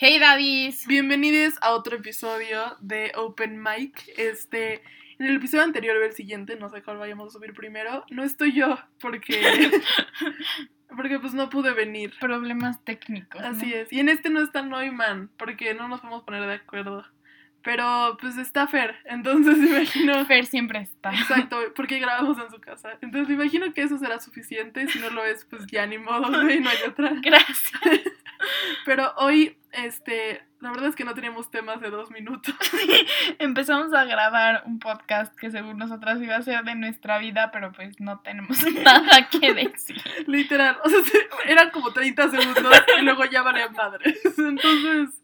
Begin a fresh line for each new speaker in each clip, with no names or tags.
Hey daddies.
Bienvenidos a otro episodio de Open Mic. Este, en el episodio anterior o el siguiente, no sé cuál vayamos a subir primero, no estoy yo porque porque pues no pude venir.
Problemas técnicos.
Así es. Y en este no está Neumann porque no nos podemos poner de acuerdo. Pero pues está Fer, entonces imagino.
Fer siempre está.
Exacto, porque grabamos en su casa. Entonces me imagino que eso será suficiente. Si no lo es, pues ya ni modo, no hay otra.
Gracias.
Pero hoy, este, la verdad es que no teníamos temas de dos minutos.
Empezamos a grabar un podcast que según nosotras iba a ser de nuestra vida, pero pues no tenemos nada que decir.
Literal, o sea, eran como 30 segundos y luego ya valían madres. Entonces,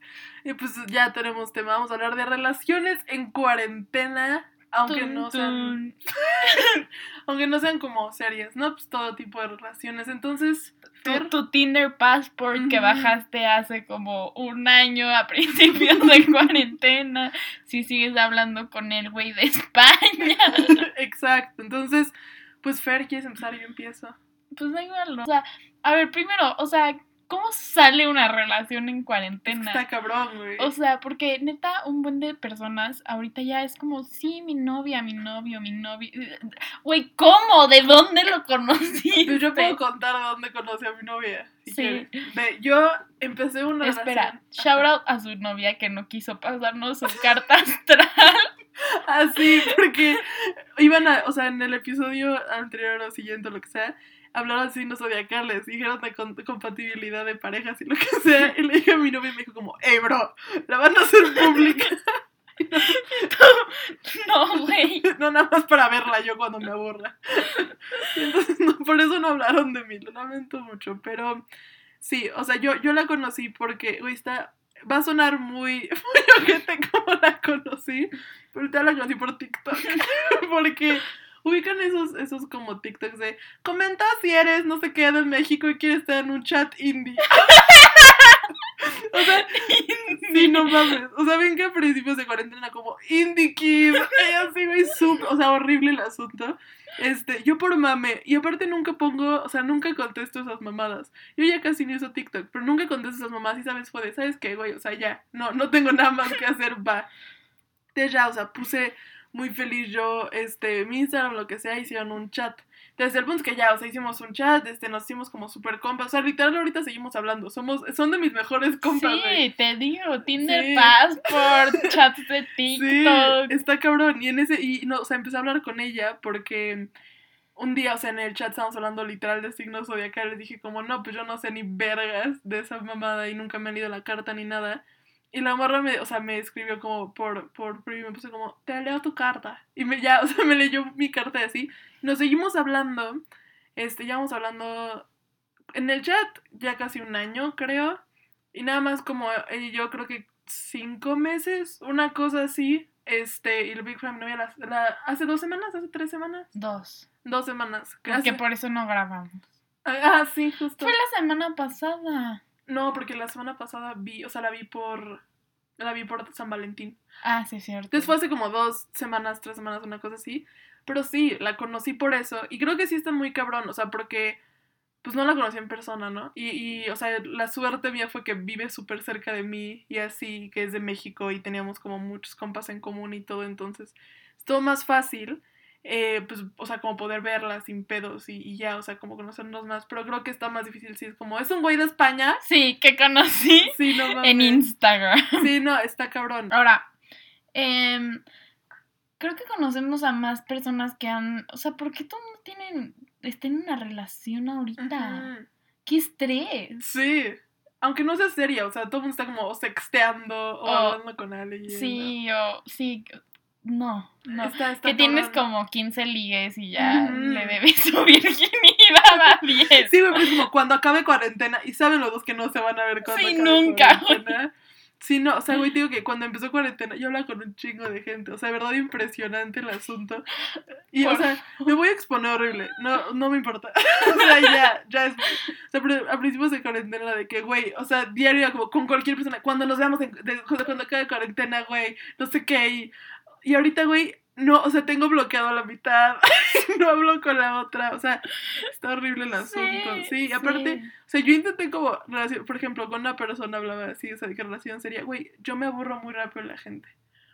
pues ya tenemos tema. Vamos a hablar de relaciones en cuarentena. Aunque no sean. aunque no sean como serias, ¿no? Pues todo tipo de relaciones. Entonces.
Tu, tu Tinder Passport que bajaste hace como un año a principios de cuarentena. Si sigues hablando con el güey de España.
Exacto. Entonces, pues Fer, ¿quieres empezar? Yo empiezo.
Pues da igual, ¿no? O sea, a ver, primero, o sea, ¿Cómo sale una relación en cuarentena?
Está cabrón, güey.
O sea, porque neta, un buen de personas ahorita ya es como, sí, mi novia, mi novio, mi novio. Güey, ¿cómo? ¿De dónde lo conocí?
Pues yo puedo contar de dónde conocí a mi novia. sí. yo empecé una
Espera, shout out a su novia que no quiso pasarnos su carta astral.
Así, porque iban a, o sea, en el episodio anterior o siguiente o lo que sea, hablaron signos zodiacales, dijeron de compatibilidad de parejas y lo que sea. Y le dije a mi novia y me dijo como, hey bro, la van a hacer pública.
no, güey.
No, nada más para verla yo cuando me aburra. entonces, no, por eso no hablaron de mí, lo lamento mucho. Pero sí, o sea, yo, yo la conocí porque, güey, está. Va a sonar muy, muy ojete como la conocí, pero ya la conocí por TikTok. porque ubican esos, esos como TikToks de comenta si eres no sé qué de México y quieres estar en un chat indie. o sea, sí, no mames. O sea, ven que a principios de cuarentena como indie kid. Y así, güey, o sea, horrible el asunto. Este, yo por mame, y aparte nunca pongo, o sea, nunca contesto esas mamadas. Yo ya casi ni uso TikTok, pero nunca contesto esas mamadas y sabes, fue ¿sabes qué, güey? O sea, ya, no, no tengo nada más que hacer, va. Entonces ya, o sea, puse muy feliz yo, este, mi Instagram, lo que sea, hicieron un chat. Desde el punto que ya, o sea, hicimos un chat, este, nos hicimos como super compas. O sea, literal ahorita seguimos hablando. Somos, son de mis mejores compas.
Sí, te digo, Tinder Passport, chats de TikTok.
Sí, está cabrón. Y en ese, y no, o sea, empecé a hablar con ella porque un día, o sea, en el chat estábamos hablando literal de signos zodiacales. Dije como, no, pues yo no sé ni vergas de esa mamada y nunca me han leído la carta ni nada. Y la morra me, o sea, me escribió como por, por y me puse como, te leo tu carta. Y me ya, o sea, me leyó mi carta y así. Nos seguimos hablando, este, ya vamos hablando en el chat ya casi un año, creo. Y nada más como yo creo que cinco meses, una cosa así. Este, y el Big Fam novia la, hace dos semanas, hace tres semanas.
Dos.
Dos semanas.
Que por eso no grabamos.
Ah, sí, justo.
Fue la semana pasada.
No, porque la semana pasada vi, o sea, la vi por. La vi por San Valentín.
Ah, sí, cierto.
Entonces fue hace como dos semanas, tres semanas, una cosa así. Pero sí, la conocí por eso. Y creo que sí está muy cabrón, o sea, porque pues no la conocí en persona, ¿no? Y, y o sea, la suerte mía fue que vive súper cerca de mí y así, que es de México y teníamos como muchos compas en común y todo, entonces es todo más fácil eh, pues, o sea, como poder verla sin pedos y, ya, o sea, como conocernos más. Pero creo que está más difícil si es como, es un güey de España.
Sí, que conocí
sí, no
en Instagram.
Sí, no, está cabrón.
Ahora, em, creo que conocemos a más personas que han, o sea, ¿por qué todos tienen, están en una relación ahorita? ¡Qué estrés!
Sí. Aunque no sea seria, o sea, todo el mundo está como sexteando o, hablando con alguien.
Sí, o sí, no, no. que tienes como 15 ligues y ya le debes su virginidad a 10.
Sí, güey, pero es como cuando acabe cuarentena y saben los dos que no se van a ver cuando
sí, nunca.
Sí, no, o sea, güey, digo que cuando empezó cuarentena yo hablaba con un chingo de gente, o sea, de verdad impresionante el asunto. Y, o sea, me voy a exponer horrible, no, no me importa. o sea, ya, ya es. O sea, a principios de cuarentena de que, güey, o sea, diario como con cualquier persona, cuando nos veamos, cuando acabe cuarentena, güey, no sé qué, y y ahorita, güey, no, o sea, tengo bloqueado a la mitad, no hablo con la otra, o sea, está horrible el asunto. Sí, aparte, o sea, yo intenté como, relación, por ejemplo, con una persona hablaba así, o sea, de qué relación sería, güey, yo me aburro muy rápido la gente.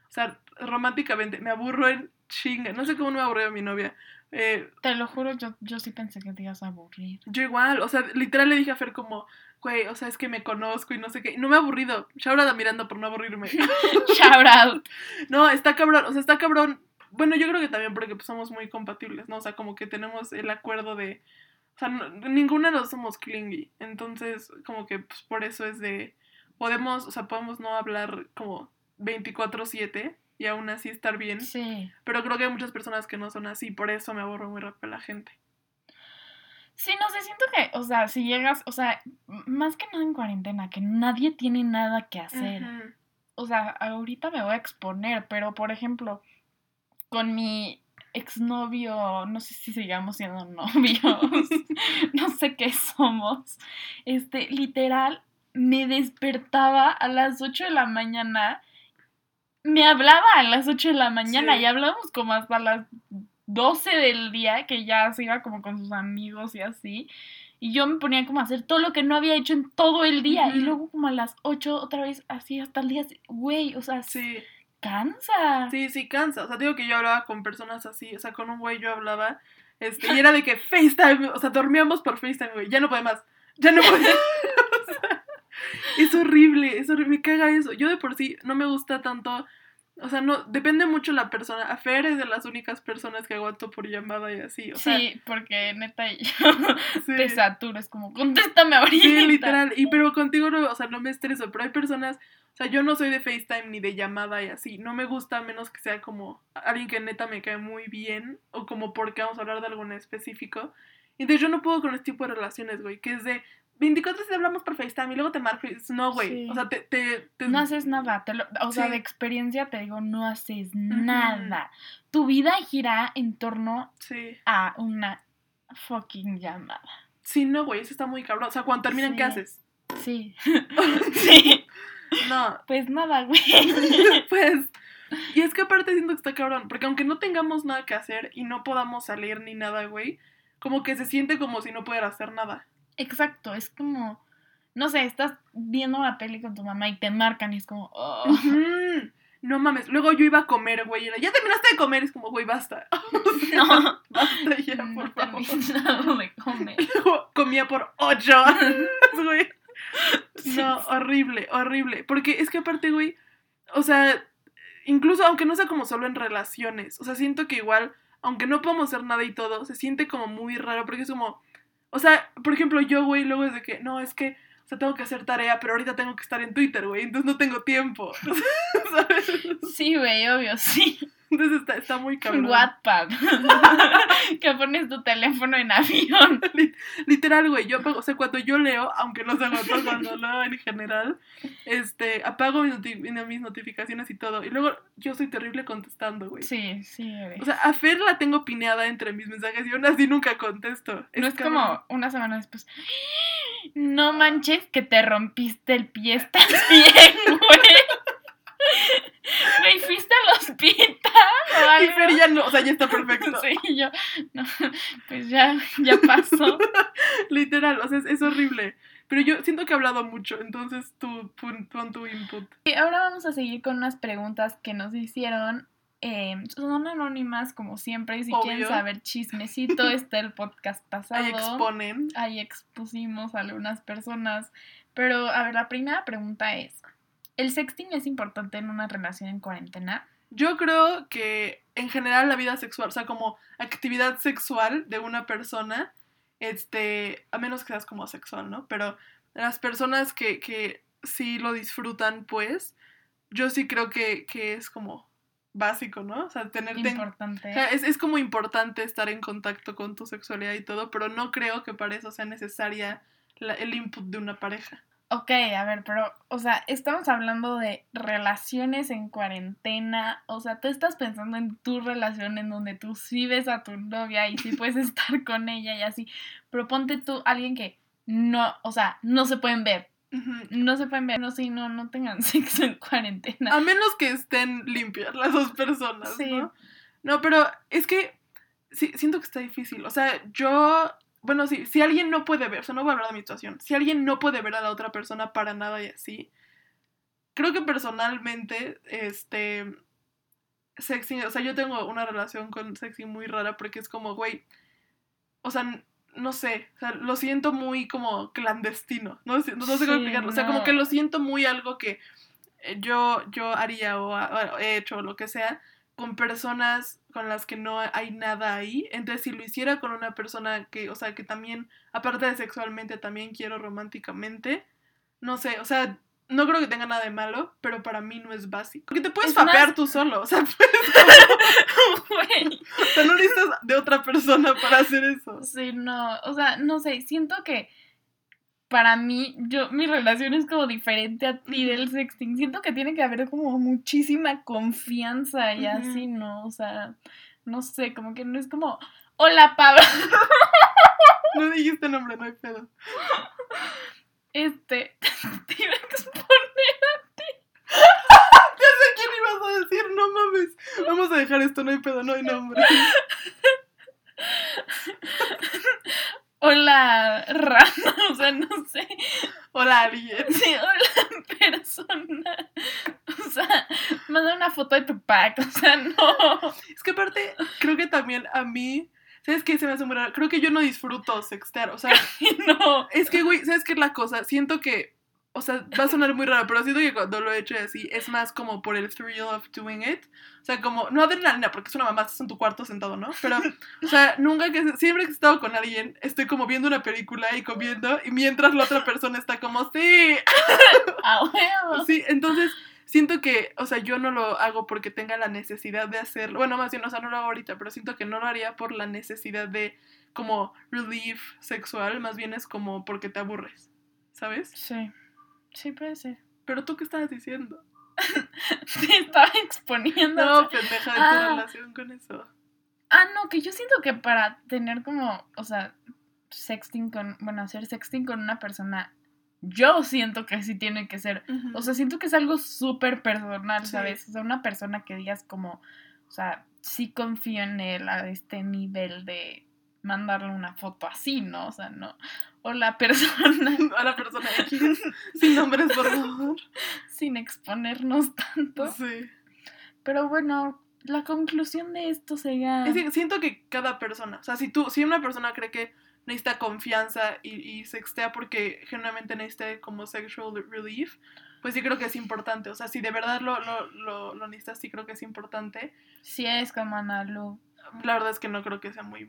O sea, románticamente, me aburro en chinga, no sé cómo me aburrió mi novia. Eh,
te lo juro, yo, yo sí pensé que te ibas a aburrir.
Yo igual, o sea, literal le dije a Fer como, güey, o sea, es que me conozco y no sé qué. No me he aburrido. Shout out a Miranda por no aburrirme.
Shout out.
No, está cabrón, o sea, está cabrón bueno, yo creo que también porque pues, somos muy compatibles, ¿no? O sea, como que tenemos el acuerdo de... O sea, ninguna de los somos clingy. Entonces, como que pues, por eso es de... Podemos, o sea, podemos no hablar como 24/7 y aún así estar bien. Sí. Pero creo que hay muchas personas que no son así, por eso me aburro muy rápido la gente.
Sí, no sé, siento que, o sea, si llegas, o sea, más que nada en cuarentena, que nadie tiene nada que hacer. O sea, ahorita me voy a exponer, pero por ejemplo, con mi exnovio, no sé si sigamos siendo novios, no sé qué somos, este, literal, me despertaba a las 8 de la mañana, me hablaba a las 8 de la mañana y hablamos como hasta las 12 del día, que ya se iba como con sus amigos y así. Y yo me ponía como a hacer todo lo que no había hecho en todo el día. Y luego como a las 8 otra vez así hasta el día. Güey, o sea, sí cansa.
Sí, sí, cansa. O sea, digo que yo hablaba con personas así, o sea, con un güey yo hablaba, este, y era de que FaceTime, o sea, dormíamos por FaceTime, güey, ya no puede más, ya no puede es horrible, es horrible, me caga eso. Yo de por sí no me gusta tanto, o sea, no, depende mucho la persona. A Fer es de las únicas personas que aguanto por llamada y así, o
sea. Sí, porque neta yo te saturo, es como, contéstame ahorita.
Sí, literal, y pero contigo no, o sea, no me estreso, pero hay personas o sea, yo no soy de FaceTime ni de llamada y así. No me gusta a menos que sea como alguien que neta me cae muy bien o como porque vamos a hablar de algo en específico. Entonces yo no puedo con este tipo de relaciones, güey, que es de 24 si hablamos por FaceTime y luego te marco no, güey. O sea, te, te,
No haces nada. o sea, de experiencia te digo, no haces nada. Tu vida gira en torno a una fucking llamada.
Sí, no, güey, eso está muy cabrón. O sea, cuando terminan, ¿qué haces?
Sí. sí. No. Pues nada, güey.
pues. Y es que aparte siento que está cabrón, porque aunque no tengamos nada que hacer y no podamos salir ni nada, güey, como que se siente como si no pudiera hacer nada.
Exacto, es como, no sé, estás viendo una peli con tu mamá y te marcan y es como, oh.
No mames, luego yo iba a comer, güey, y ya terminaste de comer, es como, güey, basta. no, basta ya, por favor. de comer. comía por ocho güey. No, horrible, horrible. Porque es que aparte, güey, o sea, incluso aunque no sea como solo en relaciones, o sea, siento que igual, aunque no podemos hacer nada y todo, se siente como muy raro, porque es como, o sea, por ejemplo, yo, güey, luego es de que, no, es que, sea, tengo que hacer tarea, pero ahorita tengo que estar en Twitter, güey, entonces no tengo tiempo.
¿Sabes? Sí, güey, obvio, sí.
Entonces está, está muy cabrón.
Wattpad. que pones tu teléfono en avión.
Literal, güey. Yo apago, o sea, cuando yo leo, aunque no se Wattpad, cuando leo en general, este, apago mis, mis, notificaciones y todo. Y luego yo soy terrible contestando, güey.
Sí, sí,
O sea, a Fer la tengo pineada entre mis mensajes y aún así nunca contesto.
no es como una semana después. No manches que te rompiste el pie, estás bien, güey. ¿Me fuiste al hospital?
Y Fer ya no, o sea, ya está perfecto.
Sí, yo, no, pues ya, ya pasó.
Literal, o sea, es, horrible. Pero yo siento que he hablado mucho, entonces tú pon, tu input.
Y ahora vamos a seguir con unas preguntas que nos hicieron. Eh, son anónimas, como siempre, y si quieren saber chismecito, está el podcast pasado. Ahí exponen. Ahí expusimos a algunas personas. Pero, a ver, la primera pregunta es, ¿El sexting es importante en una relación en cuarentena?
Yo creo que en general la vida sexual, o sea, como actividad sexual de una persona, este, a menos que seas como asexual, ¿no? Pero las personas que, que sí lo disfrutan, pues, yo sí creo que, es como básico, ¿no? O sea, tener... Importante. es, es, como importante estar en contacto con tu sexualidad y todo, pero no creo que para eso sea necesaria el input de una pareja.
Ok, a ver, pero, o sea, estamos hablando de relaciones en cuarentena. O sea, tú estás pensando en tu relación en donde tú sí ves a tu novia y sí puedes estar con ella y así. Pero ponte tú alguien que no, o sea, no se pueden ver. No se pueden ver, no, sí, no, no tengan sexo en cuarentena.
A menos que estén limpias las dos personas, sí. ¿no? No, pero es que sí, siento que está difícil. O sea, yo, bueno, sí, si alguien no puede ver, o sea, no voy a hablar de mi situación, si alguien no puede ver a la otra persona para nada y así, creo que personalmente, este, sexy, o sea, yo tengo una relación con sexy muy rara porque es como, güey, o sea, no sé, o sea, lo siento muy como clandestino, no, sé, no sé cómo explicarlo, o sea, como que lo siento muy algo que eh, yo, yo haría o, he hecho o lo que sea con personas con las que no hay nada ahí. Entonces, si lo hiciera con una persona que, o sea, que también, aparte de sexualmente, también quiero románticamente, no sé, o sea, no creo que tenga nada de malo, pero para mí no es básico. Porque te puedes fapear tú solo, o sea, puedes... o sea, no necesitas de otra persona para hacer eso.
Sí, no, o sea, no sé, siento que para mí, yo, mi relación es como diferente a ti del sexting. Siento que tiene que haber como muchísima confianza y así, ¿no? O sea, no sé, como que no es como, hola Pablo.
no dijiste nombre, no hay pedo.
Este, te iba a exponer a ti.
ya sé quién ibas a decir, no mames. Vamos a dejar esto, no hay pedo, no hay nombre.
Hola, rana, o sea, no sé.
Hola, alguien.
Sí, hola, persona. O sea, manda una foto de tu pack, o sea, no.
Es que aparte, creo que también a mí, ¿sabes qué? Se me hace muy raro. Creo que yo no disfruto sextear, o sea, no. Es que, güey, ¿sabes qué es la cosa? Siento que o sea, va a sonar muy raro, pero siento que cuando lo he hecho así es más como por el thrill of doing it. O sea, como, no adrenalina, porque es una mamá, estás en tu cuarto sentado, ¿no? Pero, o sea, nunca que, siempre que he estado con alguien, estoy como viendo una película y comiendo, y mientras la otra persona está como, sí. Ah, sí, entonces, siento que, o sea, yo no lo hago porque tenga la necesidad de hacerlo. Bueno, más bien, o sea, no lo hago ahorita, pero siento que no lo haría por la necesidad de como relief sexual, más bien es como porque te aburres, ¿sabes?
Sí. Sí, puede ser.
¿Pero tú qué estabas diciendo?
sí, estaba exponiendo.
No, pendeja de tu ah. relación con eso.
Ah, no, que yo siento que para tener como, o sea, sexting con, bueno, hacer sexting con una persona, yo siento que sí tiene que ser, o sea, siento que es algo súper personal, ¿sabes? O sea, una persona que digas como, o sea, sí confío en él a este nivel de mandarle una foto así, ¿no? O sea, no. O la persona.
A la persona X. Sin nombres, por favor.
Sin exponernos tanto. Sí. Pero bueno, la conclusión de esto sería.
siento que cada persona. O sea, si tú, si una persona cree que necesita confianza y, y sextea porque generalmente necesita como sexual relief, pues sí creo que es importante. O sea, si de verdad lo, lo, lo, lo necesitas, sí creo que es importante.
Si es como Analu.
La verdad es que no creo que sea muy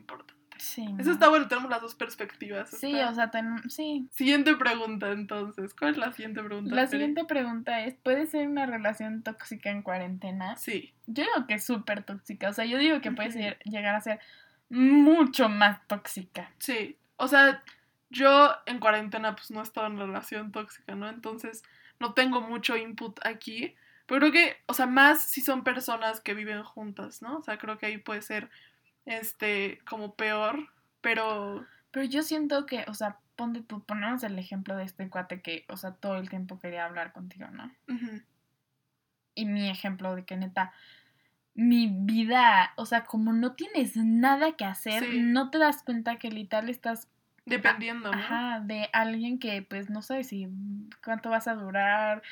importante. Eso está bueno, tenemos las dos perspectivas.
Sí, o sea, sí.
Siguiente pregunta entonces. ¿Cuál es la siguiente pregunta?
La siguiente pregunta es, ¿puede ser una relación tóxica en cuarentena?
Sí.
Yo digo que es súper tóxica. O sea, yo digo que puede llegar a ser mucho más tóxica.
Sí. O sea, yo en cuarentena pues no he estado en relación tóxica, ¿no? Entonces no tengo mucho input aquí. Pero creo que, o sea, más si son personas que viven juntas, ¿no? O sea, creo que ahí puede ser este, como peor, pero...
Pero yo siento que, o sea, ponte tú, ponemos el ejemplo de este cuate que, o sea, todo el tiempo quería hablar contigo, ¿no? Y mi ejemplo de que neta, mi vida, o sea, como no tienes nada que hacer, no te das cuenta que literal estás
dependiendo, ¿no?
Ajá, de alguien que pues no sabes si cuánto vas a durar,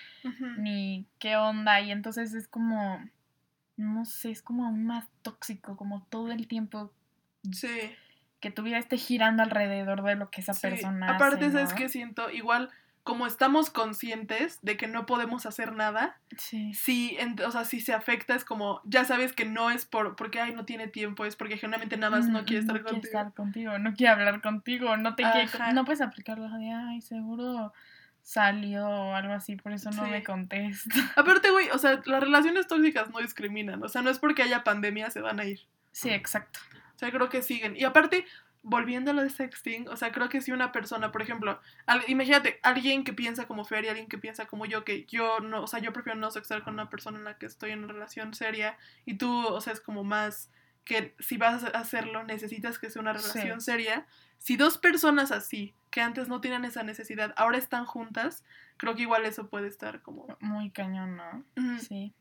ni qué onda, y entonces es como no sé, es como aún más tóxico, como todo el tiempo.
Sí.
Que tu vida esté girando alrededor de lo que esa persona
Aparte, hace, ¿sabes que siento? Igual, como estamos conscientes de que no podemos hacer nada,
sí.
si, o sea, si se afecta es como, ya sabes que no es por porque, ay, no tiene tiempo, es porque generalmente nada más no quiere estar
no
contigo.
Quiere estar contigo, no quiere hablar contigo, no te quiere, no puedes aplicarlo de, ay, seguro salió o algo así, por eso no me contesta.
Aparte, güey, o sea, las relaciones tóxicas no discriminan, o sea, no es porque haya pandemia se van a ir.
Sí, exacto.
O sea, creo que siguen. Y aparte, volviendo a lo de sexting, o sea, creo que si una persona, por ejemplo, imagínate, alguien que piensa como Fer y alguien que piensa como yo, que yo no, o sea, yo prefiero no sextar con una persona en la que estoy en una relación seria y tú, o sea, es como más que si vas a hacerlo necesitas que sea una relación seria. Si dos personas así, que antes no tienen esa necesidad, ahora están juntas, creo que igual eso puede estar como...
Muy cañón, ¿no? Sí.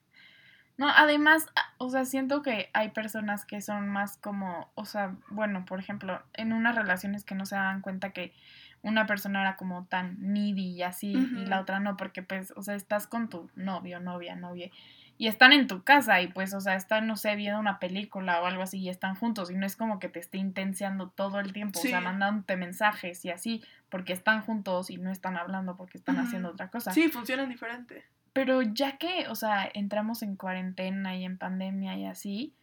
No, además, o sea, siento que hay personas que son más como, o sea, bueno, por ejemplo, en unas relaciones que no se dan cuenta que una persona era como tan needy y así, y la otra no, porque pues, o sea, estás con tu novio, novia, novia, y están en tu casa y pues, o sea, están, no sé, viendo una película o algo así y están juntos y no es como que te esté intenseando todo el tiempo, o sea, mandándote mensajes y así, porque están juntos y no están hablando porque están haciendo otra cosa.
Sí, funcionan diferente.
Pero ya que, o sea, entramos en cuarentena y en pandemia y así,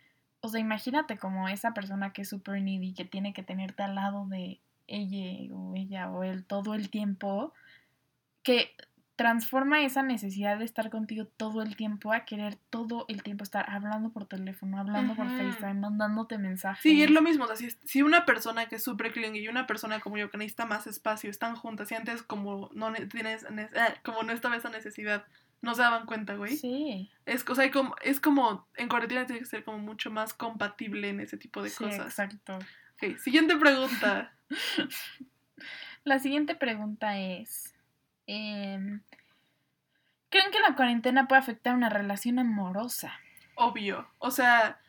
o sea, imagínate como esa persona que es super needy, que tiene que tenerte al lado de ella o ella o él todo el tiempo, que transforma esa necesidad de estar contigo todo el tiempo a querer todo el tiempo estar hablando por teléfono, hablando por FaceTime, mandándote mensajes.
Sí, es lo mismo. O sea, si, una persona que es súper clingy y una persona como yo que necesita más espacio están juntas y antes como no tienes eh, como no estaba esa necesidad, no se daban cuenta, güey. Sí. Es, o sea, como, es como en cuarentena tiene que ser como mucho más compatible en ese tipo de sí, cosas. Exacto. Ok, siguiente pregunta.
La siguiente pregunta es. Em, ¿Creen que la cuarentena puede afectar una relación amorosa?
Obvio. O sea,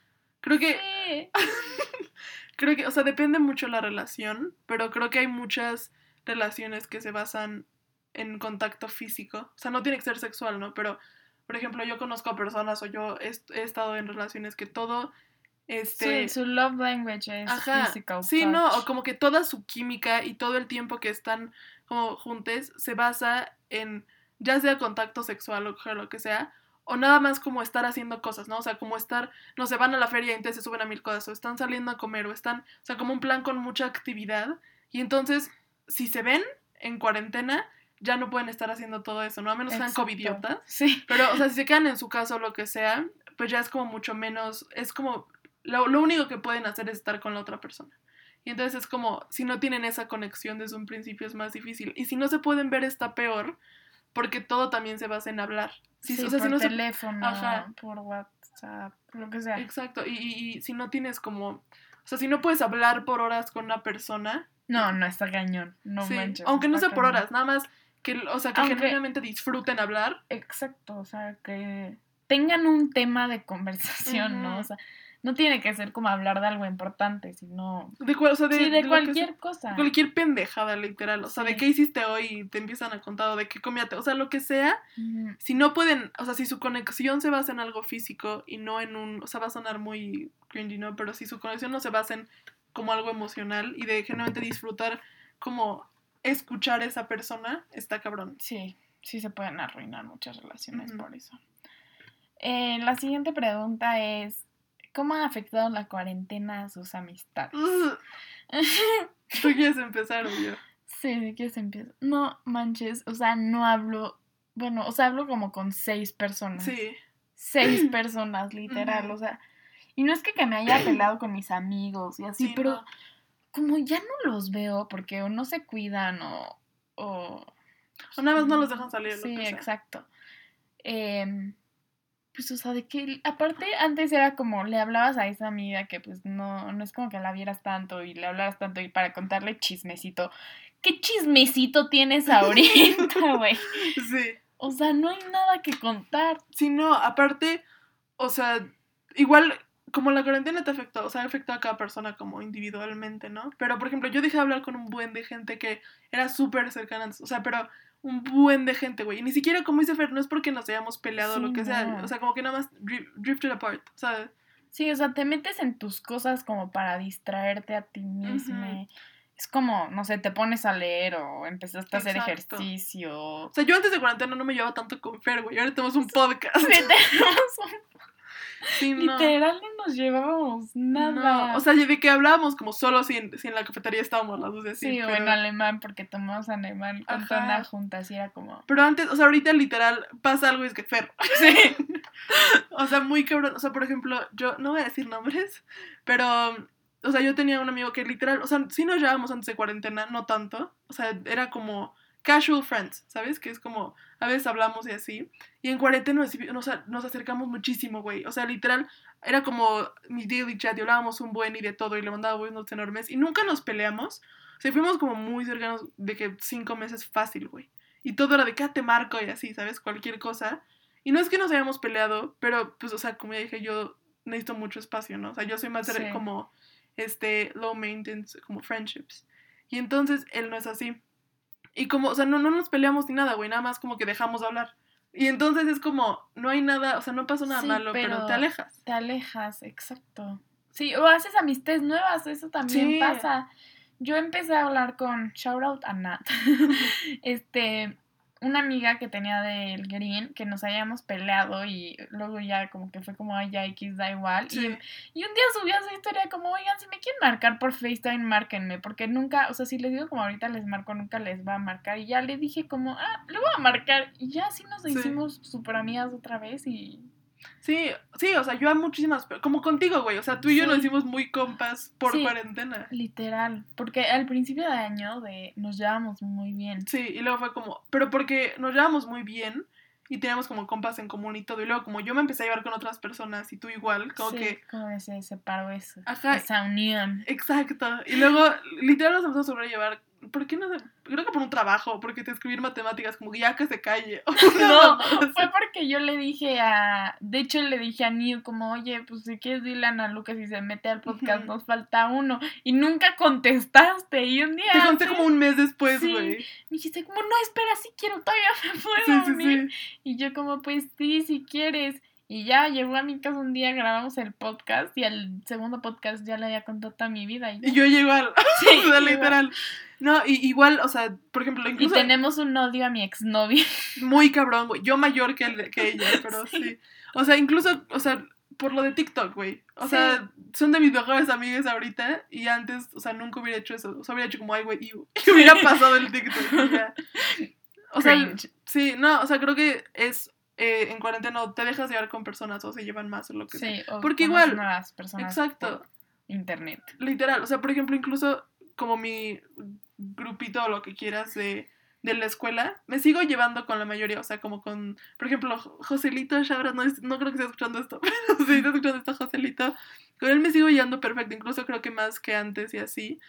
creo que. creo que, o sea, depende mucho la relación, pero creo que hay muchas relaciones que se basan en contacto físico. O sea, no tiene que ser sexual, ¿no? Pero, por ejemplo, yo conozco a personas o yo he, estado en relaciones que todo este,
sí, su love language es Ajá,
Sí, no, o como que toda su química y todo el tiempo que están como juntos se basa en ya sea contacto sexual o lo que sea, o nada más como estar haciendo cosas, ¿no? O sea, como estar, no se van a la feria y entonces se suben a mil cosas, o están saliendo a comer, o están, o sea, como un plan con mucha actividad. Y entonces, si se ven en cuarentena, ya no pueden estar haciendo todo eso, ¿no? A menos que sean covidiotas. Sí. Pero, o sea, si se quedan en su casa o lo que sea, pues ya es como mucho menos, es como lo, único que pueden hacer es estar con la otra persona. Y entonces es como, si no tienen esa conexión desde un principio es más difícil. Y si no se pueden ver está peor, porque todo también se basa en hablar.
sí, o sea, por si teléfono, por WhatsApp, lo que sea.
Exacto, y, y, si no tienes como, o sea, si no puedes hablar por horas con una persona.
No, no está cañón, no manches.
Aunque no sea por horas, nada más que, o sea, que genuinamente disfruten hablar.
Exacto, o sea, que tengan un tema de conversación, ¿no? O sea, no tiene que ser como hablar de algo importante, sino...
De, o sea,
de, sí, de, cualquier cosa.
Cualquier pendejada, literal. O sea, de qué hiciste hoy y te empiezan a contar, o de qué comíate. O sea, lo que sea. Si no pueden, o sea, si su conexión se basa en algo físico y no en un... O sea, va a sonar muy cringy, ¿no? Pero si su conexión no se basa en como algo emocional y de genuinamente disfrutar como escuchar a esa persona, está cabrón.
Sí, sí se pueden arruinar muchas relaciones por eso. Eh, la siguiente pregunta es, ¿Cómo ha afectado la cuarentena a sus amistades?
¿Tú quieres empezar o yo?
Sí, quieres empezar. No manches, o sea, no hablo. Bueno, o sea, hablo como con seis personas. Sí. Seis personas, literal, o sea. Y no es que, me haya peleado con mis amigos y así, pero como ya no los veo porque o no se cuidan o. O,
o nada más no los dejan salir.
Sí, exacto. Eh, pues, o sea, de que, aparte, antes era como, le hablabas a esa amiga que, pues, no, no es como que la vieras tanto y le hablaras tanto y para contarle chismecito. ¿Qué chismecito tienes ahorita, güey? Sí. O sea, no hay nada que contar.
Sí, no, aparte, o sea, igual, como la cuarentena te afectó, o sea, afectó a cada persona como individualmente, ¿no? Pero, por ejemplo, yo dejé de hablar con un buen de gente que era súper cercana, o sea, pero un buen de gente, güey. Y ni siquiera, como dice Fer, no es porque nos hayamos peleado o lo que sea. O sea, como que nada más drifted apart, ¿sabes?
Sí, o sea, te metes en tus cosas como para distraerte a ti mismo. Es como, no sé, te pones a leer o empezaste a hacer ejercicio.
O sea, yo antes de cuarentena no me llevaba tanto con Fer, güey. Ahora tenemos un podcast. Sí,
tenemos un Literal no nos llevábamos nada.
O sea, de que hablábamos como solo si en, si en la cafetería estábamos las dos de
Sí, o en alemán, porque tomamos alemán con toda junta, así era como.
Pero antes, o sea, ahorita literal pasa algo y es que Fer. Sí. o sea, muy cabrón. O sea, por ejemplo, yo no voy a decir nombres, pero. O sea, yo tenía un amigo que literal, o sea, sí nos llevábamos antes de cuarentena, no tanto. O sea, era como casual friends, ¿sabes? Que es como, a veces hablamos y así. Y en cuarentena nos, nos, acercamos muchísimo, güey. O sea, literal, era como mi daily chat y hablábamos un buen y de todo y le mandaba buenos notes enormes. Y nunca nos peleamos. O sea, fuimos como muy cercanos de que cinco meses fácil, güey. Y todo era de que ah, te marco y así, ¿sabes? Cualquier cosa. Y no es que nos hayamos peleado, pero pues, o sea, como ya dije, yo necesito mucho espacio, ¿no? O sea, yo soy más de como, este, low maintenance, como friendships. Y entonces él no es así. Y como, o sea, no, no nos peleamos ni nada, güey, nada más como que dejamos de hablar. Y entonces es como, no hay nada, o sea, no pasó nada malo, pero, te alejas.
Te alejas, exacto. Sí, o haces amistades nuevas, eso también pasa. Yo empecé a hablar con, shout out a Nat, este, una amiga que tenía del Green, que nos habíamos peleado y luego ya como que fue como, ay, ya X da igual. Y, y, un día subió su historia como, oigan, si me quieren marcar por FaceTime, márquenme, porque nunca, o sea, si les digo como ahorita les marco, nunca les va a marcar. Y ya le dije como, ah, le voy a marcar. Y ya así nos hicimos súper amigas otra vez y
Sí, sí, o sea, yo a muchísimas, como contigo, güey, o sea, tú y yo nos hicimos muy compas por cuarentena.
Literal, porque al principio de año de nos llevábamos muy bien.
Sí, y luego fue como, pero porque nos llevábamos muy bien y teníamos como compas en común y todo, y luego como yo me empecé a llevar con otras personas y tú igual, como sí, que...
como se separó eso, Ajá, esa unión.
Exacto, y luego literal nos empezamos a sobrellevar ¿por qué no? Creo que por un trabajo, porque te escribir matemáticas, como ya que se calle.
no, fue porque yo le dije a. De hecho, le dije a New, como, oye, pues si quieres dile a Ana Lucas y se mete al podcast, nos falta uno. Y nunca contestaste. Y un día.
Te conté como un mes después, güey.
Me dijiste, como, no, espera, sí quiero, todavía me puedo sí, unir. Y yo, como, pues sí, si quieres. Y ya llegó a mi casa un día, grabamos el podcast y al segundo podcast ya le había contado toda mi vida.
Y, yo llego al. Sí, literal. No, y, igual, o sea, por ejemplo,
incluso... Y tenemos un odio a mi exnovia.
Muy cabrón, güey. Yo mayor que, el, que ella, pero sí. O sea, incluso, o sea, por lo de TikTok, güey. O sea, son de mis mejores amigas ahorita y antes, o sea, nunca hubiera hecho eso. O sea, hubiera hecho como, ay, güey, y hubiera pasado el TikTok. O sea, sí, no, o sea, creo que es eh, en cuarentena te dejas llevar con personas o se llevan más o lo que sea. Porque igual.
Personas exacto. internet.
Literal, o sea, por ejemplo, incluso como mi grupito o lo que quieras de, de la escuela, me sigo llevando con la mayoría, o sea, como con, por ejemplo, Joselito Chabra, no, no creo que esté escuchando esto, pero si está escuchando esto, Joselito, con él me sigo llevando perfecto, incluso creo que más que antes y así.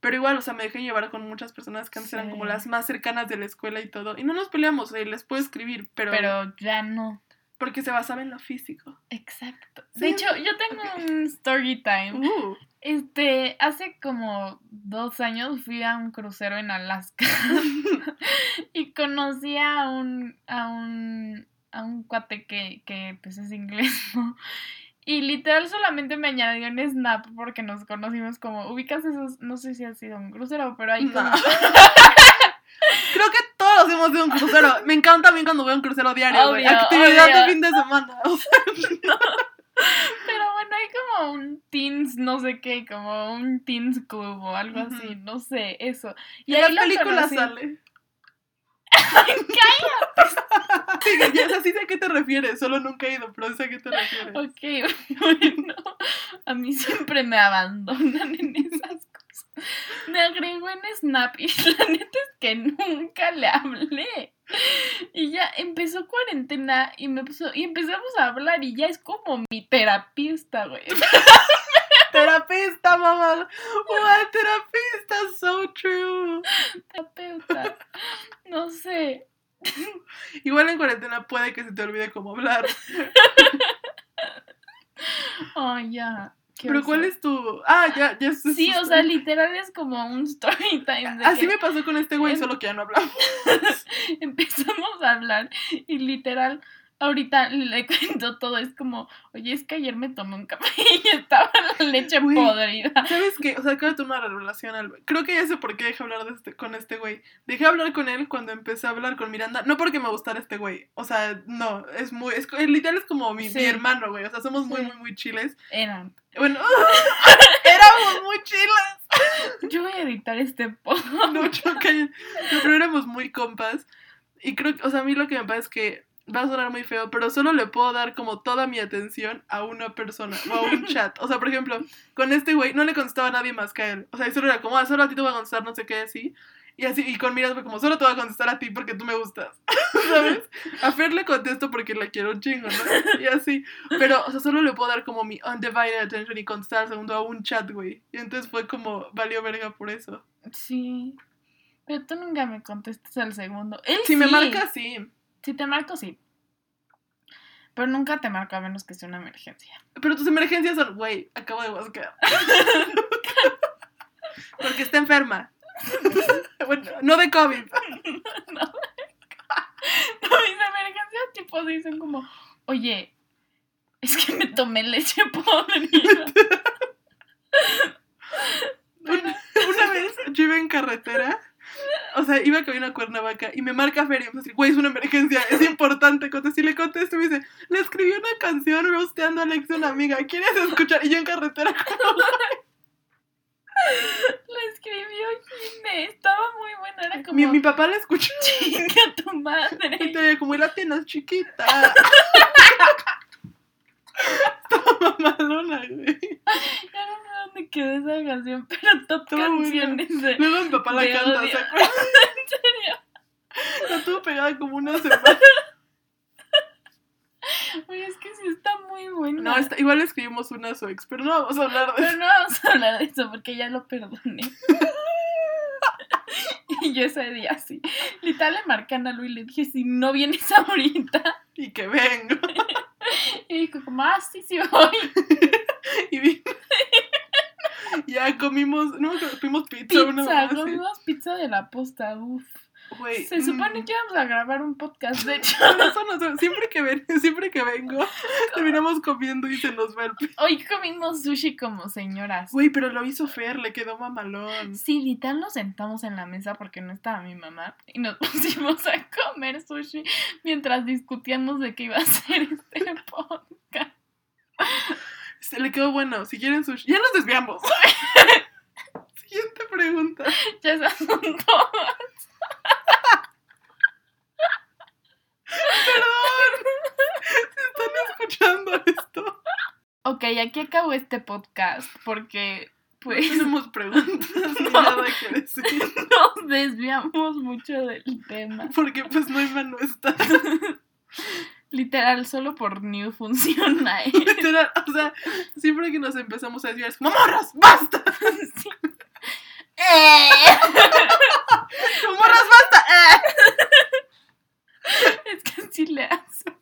Pero igual, o sea, me dejé llevar con muchas personas que antes eran como las más cercanas de la escuela y todo. Y no nos peleamos, les puedo escribir, pero...
Pero ya no.
Porque se basaba en lo físico.
Exacto. De hecho, yo tengo un story time. Uh. Este, hace como dos años fui a un crucero en Alaska y conocí a un, a un, a un cuate que, que pues es inglés, ¿no? Y literal solamente me añadió en Snap porque nos conocimos como, ubicas esos, no sé si ha sido un crucero, pero hay como...
Creo que todos hemos ido a un crucero. Me encanta también cuando veo un crucero diario, güey. Actividad de fin de semana.
Pero bueno, hay como un teens, no sé qué, como un teens club o algo así, no sé, eso.
Y, ahí la película sale.
¡Cállate!
Sí, ya sé a qué te refieres, solo nunca he ido, pero sé a qué te refieres.
Ok, bueno, a mí siempre me abandonan en esas me agregó en Snap y la neta es que nunca le hablé. Y ya empezó cuarentena y me puso, y empezamos a hablar y ya es como mi terapista, güey.
terapista, mamá. What, terapista, so true.
Terapeuta. No sé.
Igual en cuarentena puede que se te olvide cómo hablar.
Ay, ya.
Pero ¿cuál es tu...? Ah, ya, ya.
Sí, o sea, literal es como un story time.
Así me pasó con este güey, em solo que ya no hablamos.
Empezamos a hablar y literal ahorita le cuento todo, es como, oye, es que ayer me tomé un café y estaba la leche podrida.
¿Sabes qué? O sea, acabo de tomar una relación al... Creo que ya sé por qué dejé hablar de este, con este güey. Dejé hablar con él cuando empecé a hablar con Miranda, no porque me gustara este güey, o sea, no, es muy, es, literal es como mi, hermano, güey, o sea, somos muy, muy, muy chiles.
Eran.
Bueno, éramos muy chiles.
Yo voy a editar este post.
No, yo, pero éramos muy compas. Y creo que, o sea, a mí lo que me pasa es que va a sonar muy feo, pero solo le puedo dar como toda mi atención a una persona o a un chat. O sea, por ejemplo, con este güey no le contestaba a nadie más que a él. O sea, solo era como, ah, solo a ti te voy a contestar, no sé qué, así. Y así, y con miras fue como, solo te voy a contestar a ti porque tú me gustas. ¿Sabes? A Fer le contesto porque la quiero un chingo, ¿no? Y así. Pero, o sea, solo le puedo dar como mi undivided attention y contestar al segundo a un chat, güey. Y entonces fue como, valió verga por eso.
Sí. Pero tú nunca me contestas al segundo. Él
si me marca, sí.
Si te marco, sí. Pero nunca te marco a menos que sea una emergencia.
Pero tus emergencias son, güey, acabo de buscar. Porque está enferma. bueno, no de COVID.
no, no, mis emergencias tipo dicen como, oye, es que me tomé leche podrida.
una, una vez yo iba en carretera o sea, iba camino a Cuernavaca y me marca Feria. Me dice, güey, es una emergencia, es importante. Si le contesto, me dice, le escribí una canción rosteando a Alex, una amiga. ¿Quieres escuchar? Y yo en carretera.
La escribió Jimé, estaba muy buena. Era como.
Mi, mi papá la escuchó.
Chinga tu madre.
Y te como la tienes chiquita. mamalona, güey.
Ya no sé dónde quedó esa canción, pero top Todo canciones de.
Luego mi papá la canta, ¿se acuerdan? ¿En serio? La tuvo pegada como una semana.
Oye, es que sí está muy buena.
No, está, igual escribimos una a su ex, pero no vamos a hablar de
eso. Pero no vamos a hablar de eso porque ya lo perdoné. y yo ese día sí. Literal le marqué a Nalu y le dije, si no vienes ahorita.
Y que vengo.
y dijo como, ah, sí, sí voy.
y vino. ya comimos, no, comimos pizza.
Pizza, comimos pizza de la posta, uff. Se supone mm. que íbamos a grabar un podcast, de hecho.
siempre, que ven, siempre que vengo, terminamos comiendo y se nos va el
Hoy comimos sushi como señoras.
Güey, pero lo hizo Fer, le quedó mamalón.
Sí, literal nos sentamos en la mesa porque no estaba mi mamá y nos pusimos a comer sushi mientras discutíamos de qué iba a ser este podcast.
Se le quedó bueno, si quieren sushi. Ya nos desviamos. Siguiente pregunta.
Ya se son todas.
Perdón. ¿Están escuchando esto?
Ok, aquí acabó este podcast porque pues
no tenemos preguntas no, nada que decir.
Nos desviamos mucho del tema.
Porque pues no no está.
Literal, solo por New funciona. ¿eh?
Literal, o sea, siempre que nos empezamos a desviar es como ¡Morras! ¡Basta! Sí. ¡Eh! ¡Morras, basta! ¡Eh!
Es que así le hace.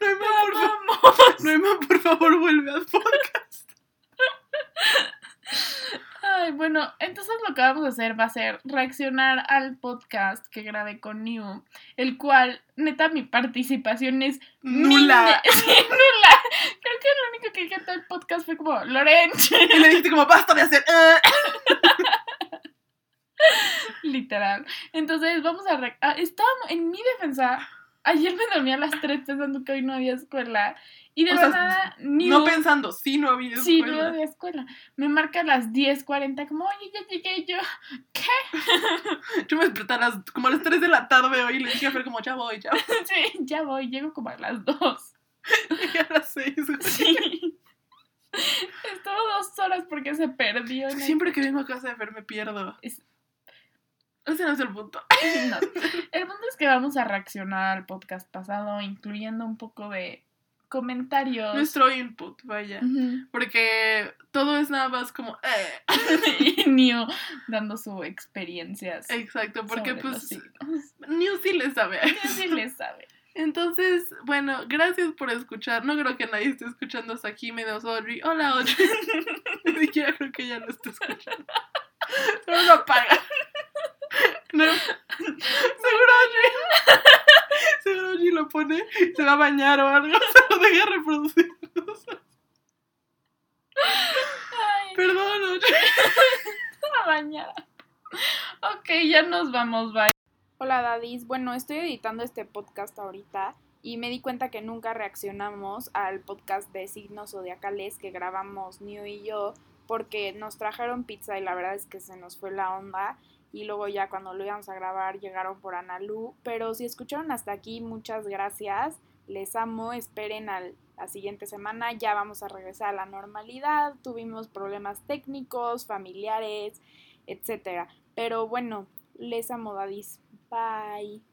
Noema, por favor. Noema, por favor, vuelve al podcast.
Ay, bueno, entonces lo que vamos a hacer va a ser reaccionar al podcast que grabé con New, el cual, neta, mi participación es
nula.
Sí, nula. Creo que lo único que dije en todo el podcast fue como, Lorenz.
Y le dijiste como, basta de hacer.
Literal. Entonces, vamos a. Ah, estábamos en mi defensa. Ayer me dormí a las 3 pensando que hoy no había escuela. Y de verdad,
No pensando, sí no había escuela.
Sí, no había escuela. Me marca a las 10.40, como, oye, ya llegué. yo, ¿qué?
yo me desperté a las, como a las 3 de la tarde hoy y le dije a Fer, como, ya voy, ya voy.
sí, ya voy. Llego como a las 2.
Llegué a las 6.
Sí. Estuvo dos horas porque se perdió.
Siempre que vengo a casa de Fer me pierdo. Es, ese no es el punto.
El punto es que vamos a reaccionar al podcast pasado, incluyendo un poco de comentarios.
Nuestro input, vaya. Porque todo es nada más como.
Eh. y New dando su experiencias.
Exacto, porque pues. New sí le sabe.
New sí le sabe.
Entonces, bueno, gracias por escuchar. No creo que nadie esté escuchando hasta aquí, menos Audrey. Hola, Audrey. Ni siquiera creo que ella lo esté escuchando. Solo lo apaga. No. Seguro Audrey. Seguro Audrey lo pone, se va a bañar o algo, se lo deja reproducir. Perdón, Audrey.
Se va a bañar. Ok, ya nos vamos, bye. Hola, Dadis. Bueno, estoy editando este podcast ahorita y me di cuenta que nunca reaccionamos al podcast de signos zodiacales que grabamos New y yo porque nos trajeron pizza y la verdad es que se nos fue la onda y luego ya cuando lo íbamos a grabar llegaron por Analu. Pero si escucharon hasta aquí, muchas gracias. Les amo, esperen a la siguiente semana, ya vamos a regresar a la normalidad. Tuvimos problemas técnicos, familiares, etcétera. Pero bueno, les amo, Dadis. Bye.